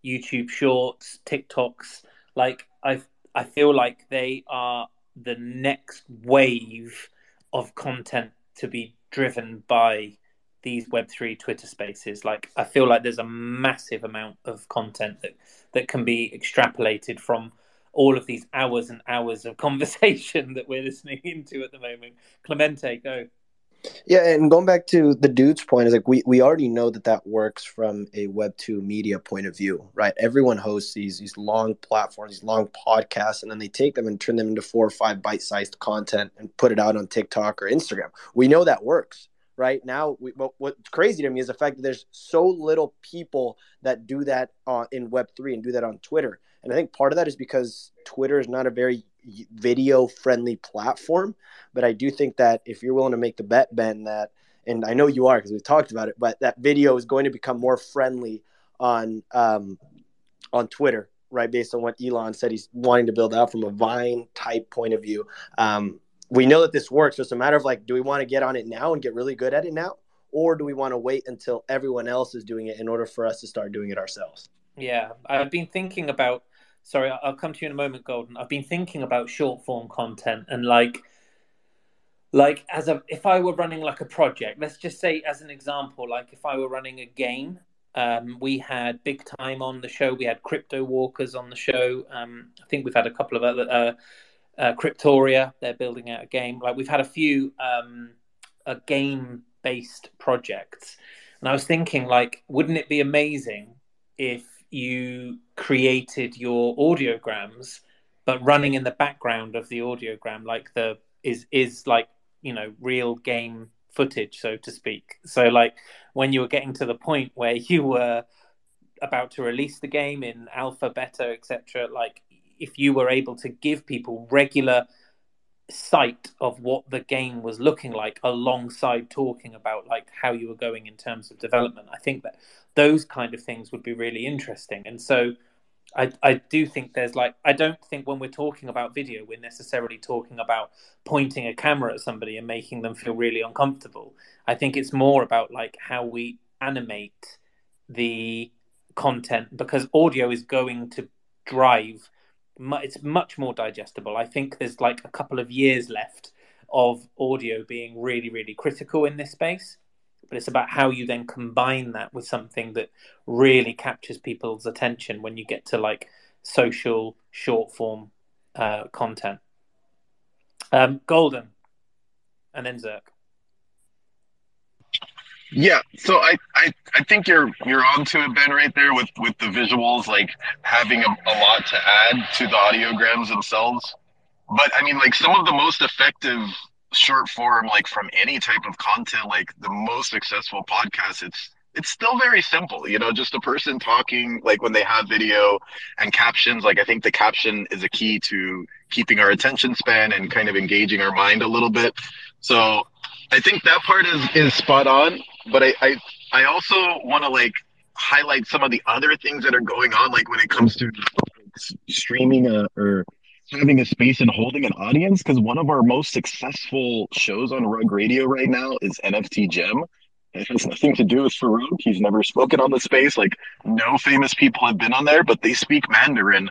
YouTube Shorts, TikToks, like I I feel like they are the next wave of content to be driven by these web3 twitter spaces. Like i feel like there's a massive amount of content that that can be extrapolated from all of these hours and hours of conversation that we're listening into at the moment. Clemente go yeah, and going back to the dude's point is like we we already know that that works from a Web two media point of view, right? Everyone hosts these these long platforms, these long podcasts, and then they take them and turn them into four or five bite sized content and put it out on TikTok or Instagram. We know that works, right? Now, we, what, what's crazy to me is the fact that there's so little people that do that in Web three and do that on Twitter, and I think part of that is because Twitter is not a very video friendly platform. But I do think that if you're willing to make the bet, Ben, that, and I know you are because we've talked about it, but that video is going to become more friendly on um, on Twitter, right? Based on what Elon said, he's wanting to build out from a Vine type point of view. Um, we know that this works. So it's a matter of like, do we want to get on it now and get really good at it now? Or do we want to wait until everyone else is doing it in order for us to start doing it ourselves? Yeah, I've been thinking about sorry, I'll come to you in a moment, Golden. I've been thinking about short form content and like, like as a if I were running like a project, let's just say as an example, like if I were running a game, um, we had big time on the show. We had Crypto Walkers on the show. Um, I think we've had a couple of other uh, uh, Cryptoria. They're building out a game. Like we've had a few um, a game based projects, and I was thinking, like, wouldn't it be amazing if you created your audiograms, but running in the background of the audiogram, like the is is like you know real game footage, so to speak. So like when you were getting to the point where you were about to release the game in alpha, beta, etc., like if you were able to give people regular sight of what the game was looking like alongside talking about like how you were going in terms of development i think that those kind of things would be really interesting. And so I, I do think there's like I don't think when we're talking about video we're necessarily talking about pointing a camera at somebody and making them feel really uncomfortable. I think it's more about like how we animate the content because audio is going to drive it's much more digestible. I think there's like a couple of years left of audio being really really critical in this space but it's about how you then combine that with something that really captures people's attention when you get to like social short form uh, content. Um, Golden, and then Zerk. Yeah, so I, I I think you're you're onto it, Ben, right there with with the visuals, like having a, a lot to add to the audiograms themselves. But I mean, like some of the most effective short form like from any type of content like the most successful podcast it's it's still very simple you know just a person talking like when they have video and captions like i think the caption is a key to keeping our attention span and kind of engaging our mind a little bit so i think that part is is spot on but i i, I also want to like highlight some of the other things that are going on like when it comes to streaming a, or having a space and holding an audience because one of our most successful shows on Rug Radio right now is NFT Gem. It has nothing to do with Farokh. He's never spoken on the space. Like no famous people have been on there, but they speak Mandarin,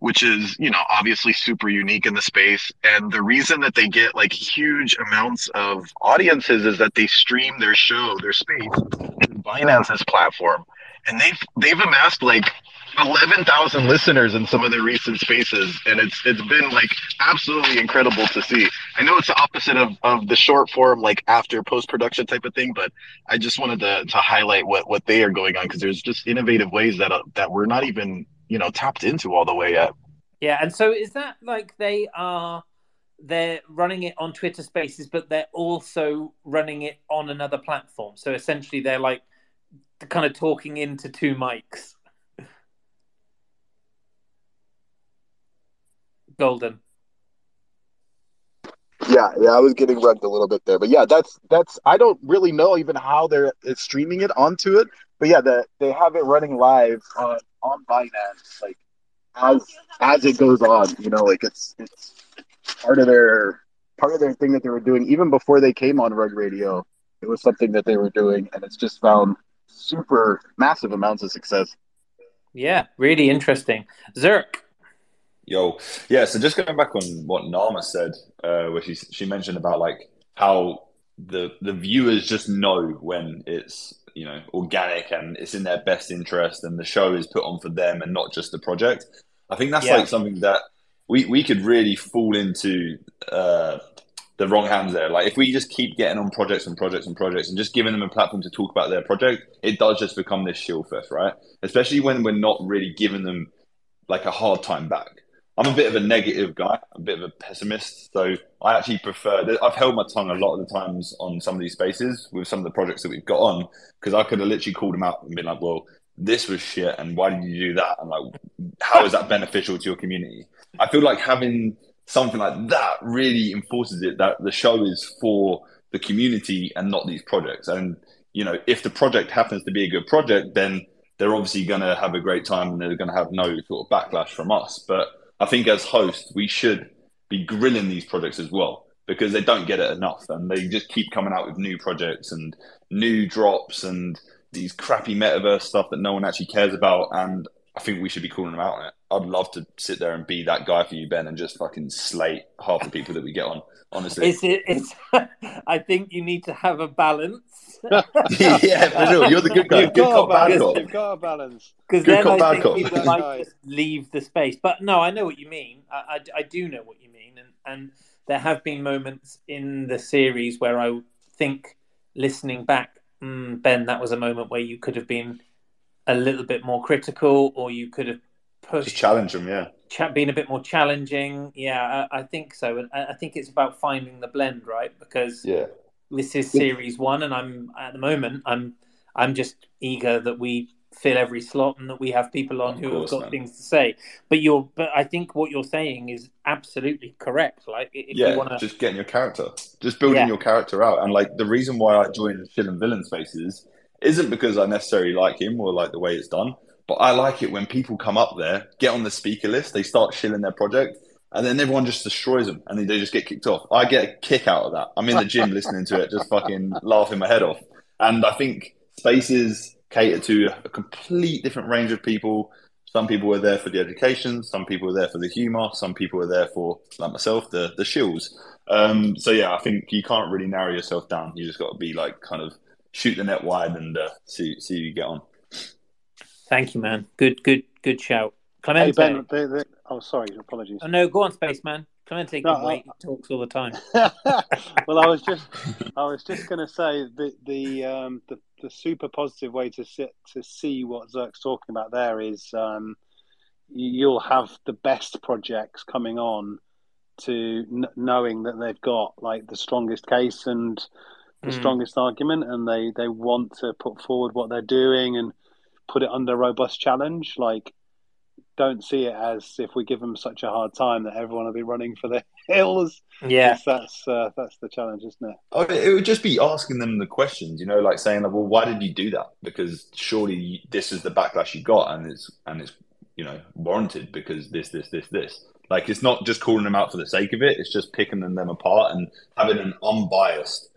which is, you know, obviously super unique in the space. And the reason that they get like huge amounts of audiences is that they stream their show, their space, through Binance's platform. And they've they've amassed like 11,000 listeners in some of their recent spaces, and it's it's been like absolutely incredible to see. I know it's the opposite of, of the short form, like after post production type of thing, but I just wanted to, to highlight what, what they are going on because there's just innovative ways that uh, that we're not even you know tapped into all the way yet. Yeah, and so is that like they are they're running it on Twitter Spaces, but they're also running it on another platform. So essentially, they're like kind of talking into two mics. Golden. Yeah, yeah, I was getting rugged a little bit there, but yeah, that's that's. I don't really know even how they're streaming it onto it, but yeah, the, they have it running live on on Binance, like as as it goes on. You know, like it's it's part of their part of their thing that they were doing even before they came on Rug Radio. It was something that they were doing, and it's just found super massive amounts of success. Yeah, really interesting. Zerk. Yo, yeah. So just going back on what Nama said, uh, where she she mentioned about like how the the viewers just know when it's you know organic and it's in their best interest and the show is put on for them and not just the project. I think that's yeah. like something that we we could really fall into uh, the wrong hands there. Like if we just keep getting on projects and projects and projects and just giving them a platform to talk about their project, it does just become this shield fest, right? Especially when we're not really giving them like a hard time back. I'm a bit of a negative guy, a bit of a pessimist. So I actually prefer. I've held my tongue a lot of the times on some of these spaces with some of the projects that we've got on because I could have literally called them out and been like, "Well, this was shit, and why did you do that?" And like, how is that beneficial to your community? I feel like having something like that really enforces it that the show is for the community and not these projects. And you know, if the project happens to be a good project, then they're obviously going to have a great time and they're going to have no sort of backlash from us. But I think as hosts, we should be grilling these projects as well because they don't get it enough and they just keep coming out with new projects and new drops and these crappy metaverse stuff that no one actually cares about. And I think we should be calling them out on it. I'd love to sit there and be that guy for you, Ben, and just fucking slate half the people that we get on. Honestly, it's, it's I think you need to have a balance. yeah, for sure. You're the good guy. You've good got cop, bad cop. cop. You've got a balance. Because then cop, I think cop. people might just leave the space. But no, I know what you mean. I, I, I do know what you mean, and and there have been moments in the series where I think, listening back, mm, Ben, that was a moment where you could have been a little bit more critical, or you could have pushed, Just challenge them, yeah. cha- been a bit more challenging. Yeah, I, I think so, and I I think it's about finding the blend, right? Because Yeah. This is series one, and I'm at the moment, I'm I'm just eager that we fill every slot and that we have people on Of who course, have got man. things to say. But you're, but I think what you're saying is absolutely correct. Like if yeah, you want to, just getting your character, just building Yeah. your character out. And like the reason why I joined Chill and Villain Spaces isn't because I necessarily like him or like the way it's done, but I like it when people come up there, get on the speaker list, they start shilling their project, and then everyone just destroys them and they just get kicked off. I get a kick out of that. I'm in the gym listening to it, just fucking laughing my head off. And I think spaces cater to a complete different range of people. Some people are there for the education, some people are there for the humour, some people are there for, like myself, the the shills. Um, so yeah, I think you can't really narrow yourself down. You just got to be like kind of shoot the net wide and uh, see see who you get on. thank you, man. Good, good, good shout, Hey Clemente. Ben, the, the, oh sorry, apologies. Oh no, go on, spaceman. Clemente No, can I- wait. He talks all the time. well, I was just, I was just going to say the the, um, the the super positive way to sit to see what Zerk's talking about there is um, you'll have the best projects coming on to n- knowing that they've got like the strongest case and the Mm. strongest argument, and they they want to put forward what they're doing and put it under robust challenge. Like, don't see it as if we give them such a hard time that everyone will be running for the hills. Yeah. Yes, that's uh, that's the challenge, isn't it? Oh, it would just be asking them the questions, you know, like saying, like, "Well, why did you do that?" Because surely this is the backlash you got, and it's and it's you know warranted because this, this, this, this. Like, it's not just calling them out for the sake of it; it's just picking them, them apart and having an unbiased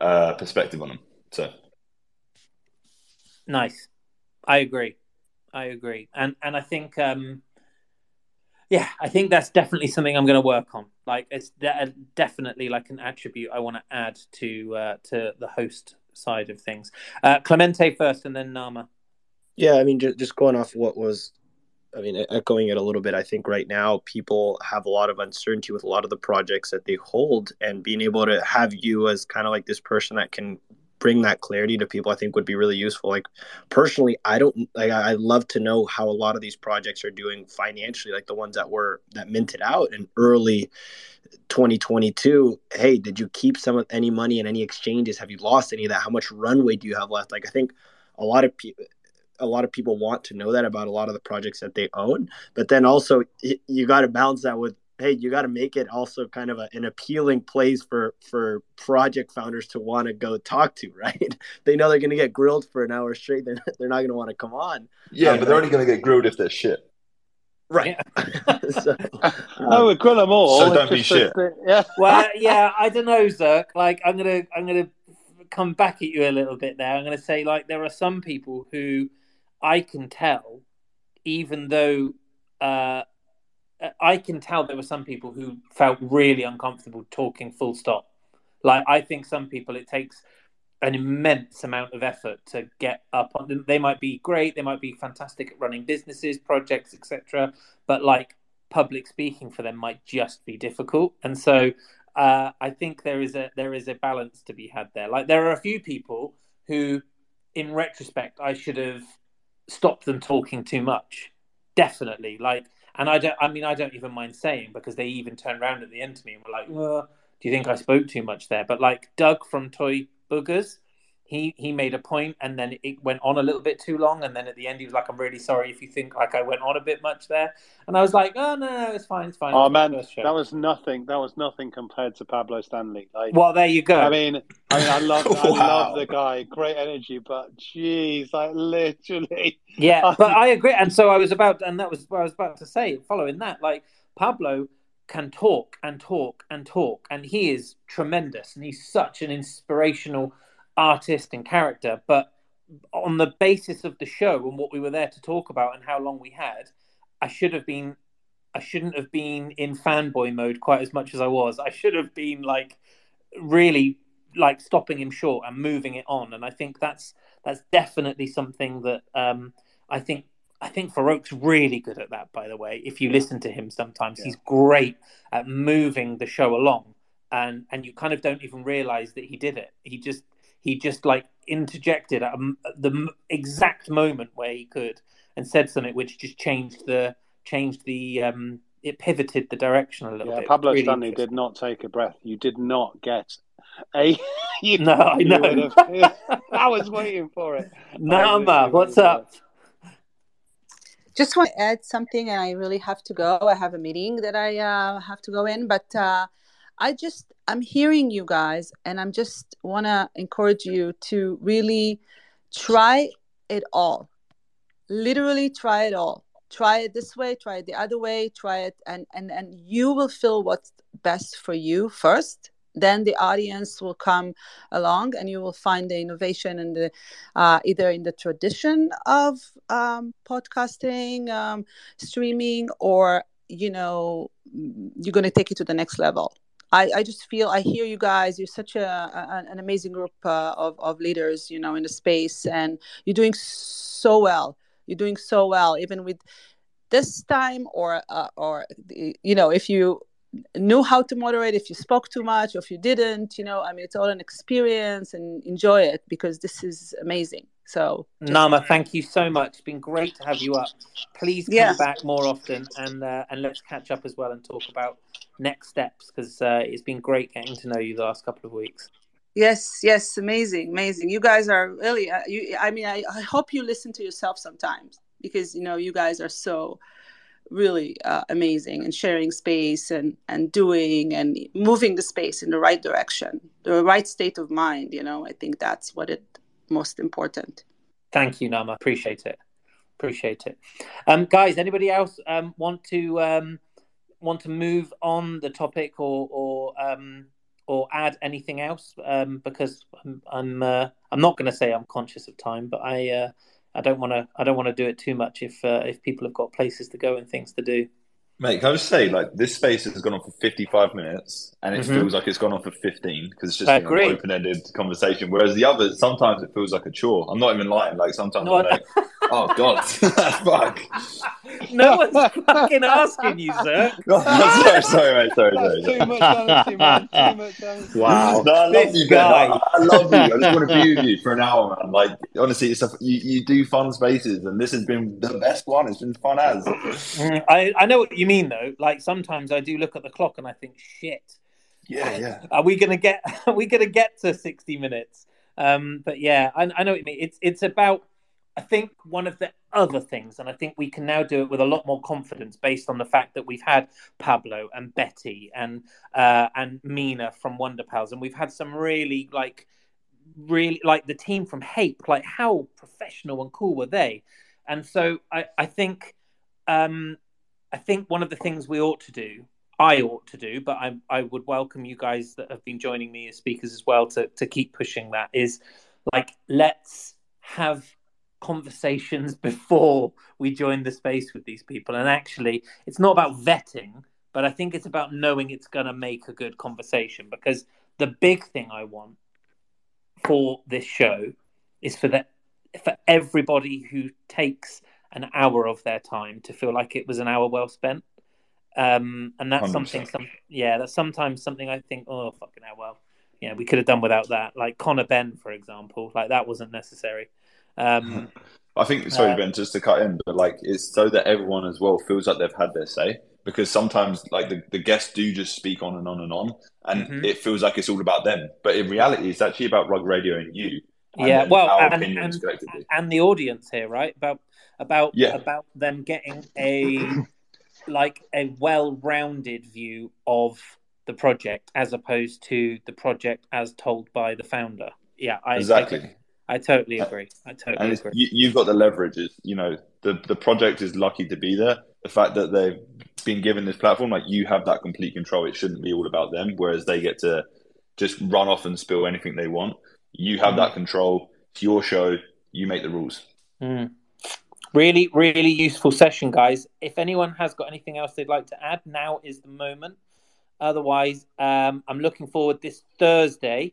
uh, perspective on them. So, Nice. I agree. I agree. And and I think um yeah, I think that's definitely something I'm going to work on. Like it's de- definitely like an attribute I want to add to uh, to the host side of things. Uh, Clemente first, and then Nama. Yeah, I mean, just, just going off what was, I mean, echoing it a little bit, I think right now people have a lot of uncertainty with a lot of the projects that they hold, and being able to have you as kind of like this person that can bring that clarity to people, I think would be really useful. Like personally, I don't like I love to know how a lot of these projects are doing financially, like the ones that were that minted out in early 2022. Hey, did you keep some of any money in any exchanges? Have you lost any of that? How much runway do you have left? Like I think a lot of people a lot of people want to know that about a lot of the projects that they own but then also you got to balance that with hey, you got to make it also kind of a, an appealing place for for project founders to want to go talk to, right? they know they're going to get grilled for an hour straight. They're they're not going to want to come on. Yeah, um, but they're only going to get grilled if they're shit. Right. so, um, no, we grill them all. So don't be shit. yeah. Well, yeah, I don't know, Zerk. Like, I'm gonna, I'm gonna come back at you a little bit there. I'm gonna say, like, there are some people who I can tell, even though uh, I can tell there were some people who felt really uncomfortable talking full stop. Like I think some people it takes an immense amount of effort to get up on them. They might be great, they might be fantastic at running businesses, projects, etc. But like public speaking for them might just be difficult. And so uh, I think there is a there is a balance to be had there. Like there are a few people who, in retrospect, I should have stopped them talking too much. Definitely, like and I don't. I mean, I don't even mind saying because they even turned around at the end to me and were like, "Well, do you think I spoke too much there?" But like Doug from Toy Boogers, he he made a point and then it went on a little bit too long and then at the end he was like i'm really sorry if you think like i went on a bit much there. And i was like oh no no it's fine it's fine. Oh man that was nothing that was nothing compared to pablo stanley like well there you go. I mean i mean i love wow. i love the guy great energy but jeez like literally. Yeah but i agree and so i was about and that was what i was about to say following that like pablo can talk and talk and talk and he is tremendous and he's such an inspirational artist and character, but on the basis of the show and what we were there to talk about and how long we had, I should have been I shouldn't have been in fanboy mode quite as much as I was. I should have been like really like stopping him short and moving it on. And I think that's that's definitely something that um, I think I think Farokh's really good at that. By the way, if you listen to him, sometimes yeah. he's great at moving the show along, and and you kind of don't even realize that he did it. He just he just like interjected at, a, at the exact moment where he could and said something which just changed the changed the um it pivoted the direction a little yeah, bit. Pablo really Stanley did not take a breath. You did not get a. you, no, I know. I was waiting for it. Nama, what's up? Just want to add something, and I really have to go. I have a meeting that I uh, have to go in, but uh, I just I'm hearing you guys, and I'm just want to encourage you to really try it all. Literally try it all. Try it this way, try it the other way, try it, and and and you will feel what's best for you first. Then the audience will come along, and you will find the innovation in the uh, either in the tradition of um, podcasting, um, streaming, or you know you're going to take it to the next level I, I just feel I hear you guys. You're such a, a an amazing group uh, of of leaders, you know, in the space, and you're doing so well. You're doing so well, even with this time, or uh, or you know, if you knew how to moderate, if you spoke too much, or if you didn't, you know, I mean, it's all an experience, and enjoy it because this is amazing. So. Nama, thank you so much. It's been great to have you up. Please come yeah. back more often, and uh, and let's catch up as well and talk about next steps because uh, it's been great getting to know you the last couple of weeks. Yes, yes, amazing, amazing. You guys are really. Uh, you, I mean, I, I hope you listen to yourself sometimes because you know you guys are so really uh, amazing and sharing space and and doing and moving the space in the right direction, the right state of mind. You know, I think that's what it most important. Thank you, Nama. Appreciate it. Appreciate it. Um, guys, anybody else um, want to um, want to move on the topic or or um, or add anything else? Um, because I'm I'm, uh, I'm not going to say I'm conscious of time, but I uh, I don't want to I don't want to do it too much if uh, if people have got places to go and things to do. Mate, can I just say, like, this space has gone on for 55 minutes and it mm-hmm. feels like it's gone on for 15 because it's just an open ended conversation. Whereas the others, sometimes it feels like a chore. I'm not even lying. Like, sometimes no, I, oh God, fuck. No one's fucking asking you, sir. sorry, sorry, mate. Sorry, sorry. Too much honesty, man. Too much honesty. Wow. No, I love This you, Ben. guy. I, I love you. I just want to be with you for an hour, man. Like, honestly, it's a, you, you do fun spaces, and this has been the best one. It's been fun as. Mm, I, I know what you mean though. Like sometimes I do look at the clock and I think, shit, Yeah, yeah. are we gonna get are we gonna get to 60 minutes? Um, but yeah, I, I know what you mean. It's it's about I think one of the other things, and I think we can now do it with a lot more confidence based on the fact that we've had Pablo and Betty and uh, and Mina from Wonder Pals, and we've had some really like really like the team from Hape. Like how professional and cool were they? And so I I think um, I think one of the things we ought to do, I ought to do, but I I would welcome you guys that have been joining me as speakers as well to to keep pushing that is like let's have conversations before we join the space with these people. And actually it's not about vetting but i think it's about knowing it's going to make a good conversation because the big thing i want for this show is for the for everybody who takes an hour of their time to feel like it was an hour well spent um and that's 100%. something some yeah that's sometimes something i think oh fucking hell well yeah we could have done without that like connor ben for example like that wasn't necessary um I think, sorry, Uh, Ben, just to cut in, but like it's so that everyone as well feels like they've had their say. Because sometimes, like the, the guests do just speak on and on and on, and Mhm. it feels like it's all about them. But in reality, it's actually about Rug Radio and you. and yeah well and, and, and the audience here right about about Yeah. about them getting a like a well-rounded view of the project as opposed to the project as told by the founder yeah i Exactly. i, I totally agree i totally agree you, you've got the leverage. You know the the project is lucky to be there. The fact that they've been given this platform, like you have that complete control. It shouldn't be all about them. Whereas they get to just run off and spill anything they want. You have that control. It's your show. You make the rules. Mm. Really, really useful session, guys. If anyone has got anything else they'd like to add, now is the moment. Otherwise, um, I'm looking forward this Thursday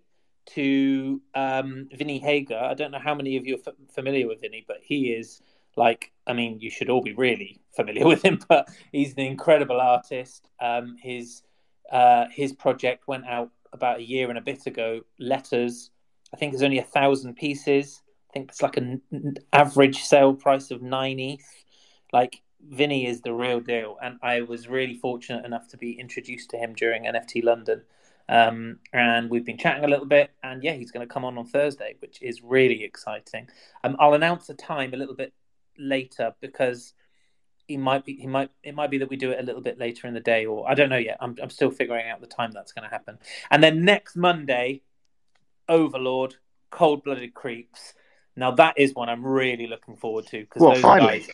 to um, Vinnie Hager. I don't know how many of you are f- familiar with Vinnie, but he is like, I mean, you should all be really familiar with him, but he's an incredible artist. Um, his uh, his project went out about a year and a bit ago. Letters, I think, there's only a thousand pieces. Think it's like an average sale price of nine ETH. Like Vinnie is the real deal, and I was really fortunate enough to be introduced to him during NFT London. Um, and we've been chatting a little bit, and yeah, he's going to come on on Thursday, which is really exciting. Um, I'll announce the time a little bit later because he might be he might it might be that we do it a little bit later in the day, or I don't know yet. I'm I'm still figuring out the time that's going to happen. And then next Monday, Overlord, Cold Blooded Creeps. Now that is one I'm really looking forward to because Well, those finally. guys.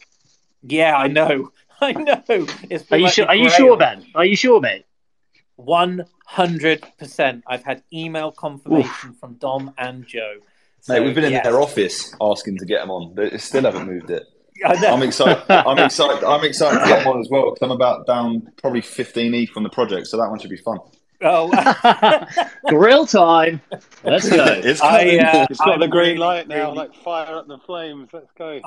Yeah, I know, I know. It's Are you like sure? the Are you sure, Ben? Are you sure, mate? One hundred percent. I've had email confirmation from Dom and Joe. Mate, we've been in yes. their office asking to get them on. They still haven't moved it. I know. I'm excited. I'm excited. I'm excited to get them on as well. 'cause I'm about down probably 15 e from the project, so that one should be fun. Oh, Grill time. Let's go. It's I, uh, It's got I'm the green really, light now, really- like fire up the flames. Let's go.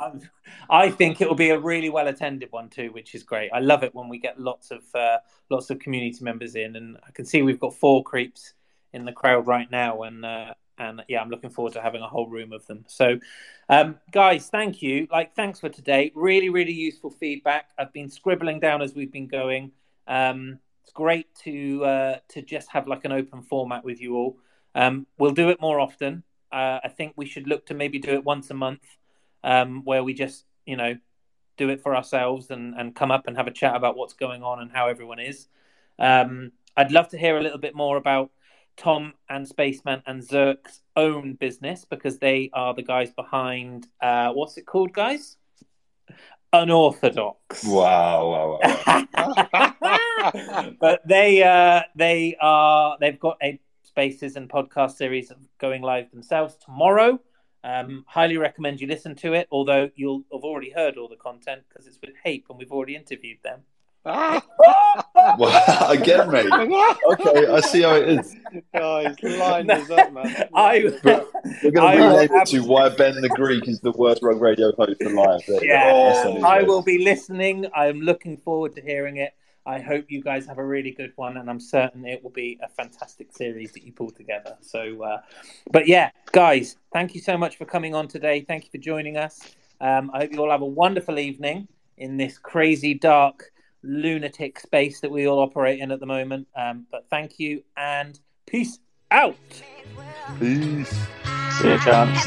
I think it will be a really well attended one too, which is great. I love it when we get lots of uh, lots of community members in, and I can see we've got four creeps in the crowd right now, and uh, and yeah, I'm looking forward to having a whole room of them. So, um, guys, thank you. Like, thanks for today. Really, really useful feedback. I've been scribbling down as we've been going. Um, it's great to uh, to just have like an open format with you all. Um, we'll do it more often. Uh, I think we should look to maybe do it once a month, um, where we just you know do it for ourselves and and come up and have a chat about what's going on and how everyone is. Um, I'd love to hear a little bit more about Tom and Spaceman and Zerk's own business because they are the guys behind uh, what's it called, guys? Unorthodox. Wow, wow, wow. but they uh, they are they've got a spaces and podcast series going live themselves tomorrow. Um, highly recommend you listen to it, although you'll have already heard all the content because it's with Hape and we've already interviewed them. Well, again, mate. Okay, I see how it is. Oh, he's lined us up, man. I, We're going to will rename it to why Ben the Greek is the worst rug radio host alive. There you Yeah, on his I will be listening. I'm looking forward to hearing it. I hope you guys have a really good one, and I'm certain it will be a fantastic series that you pull together. So, uh, but yeah, guys, thank you so much for coming on today. Thank you for joining us. Um, I hope you all have a wonderful evening in this crazy, dark, lunatic space that we all operate in at the moment. Um, but thank you and peace out. Peace. See you, chance.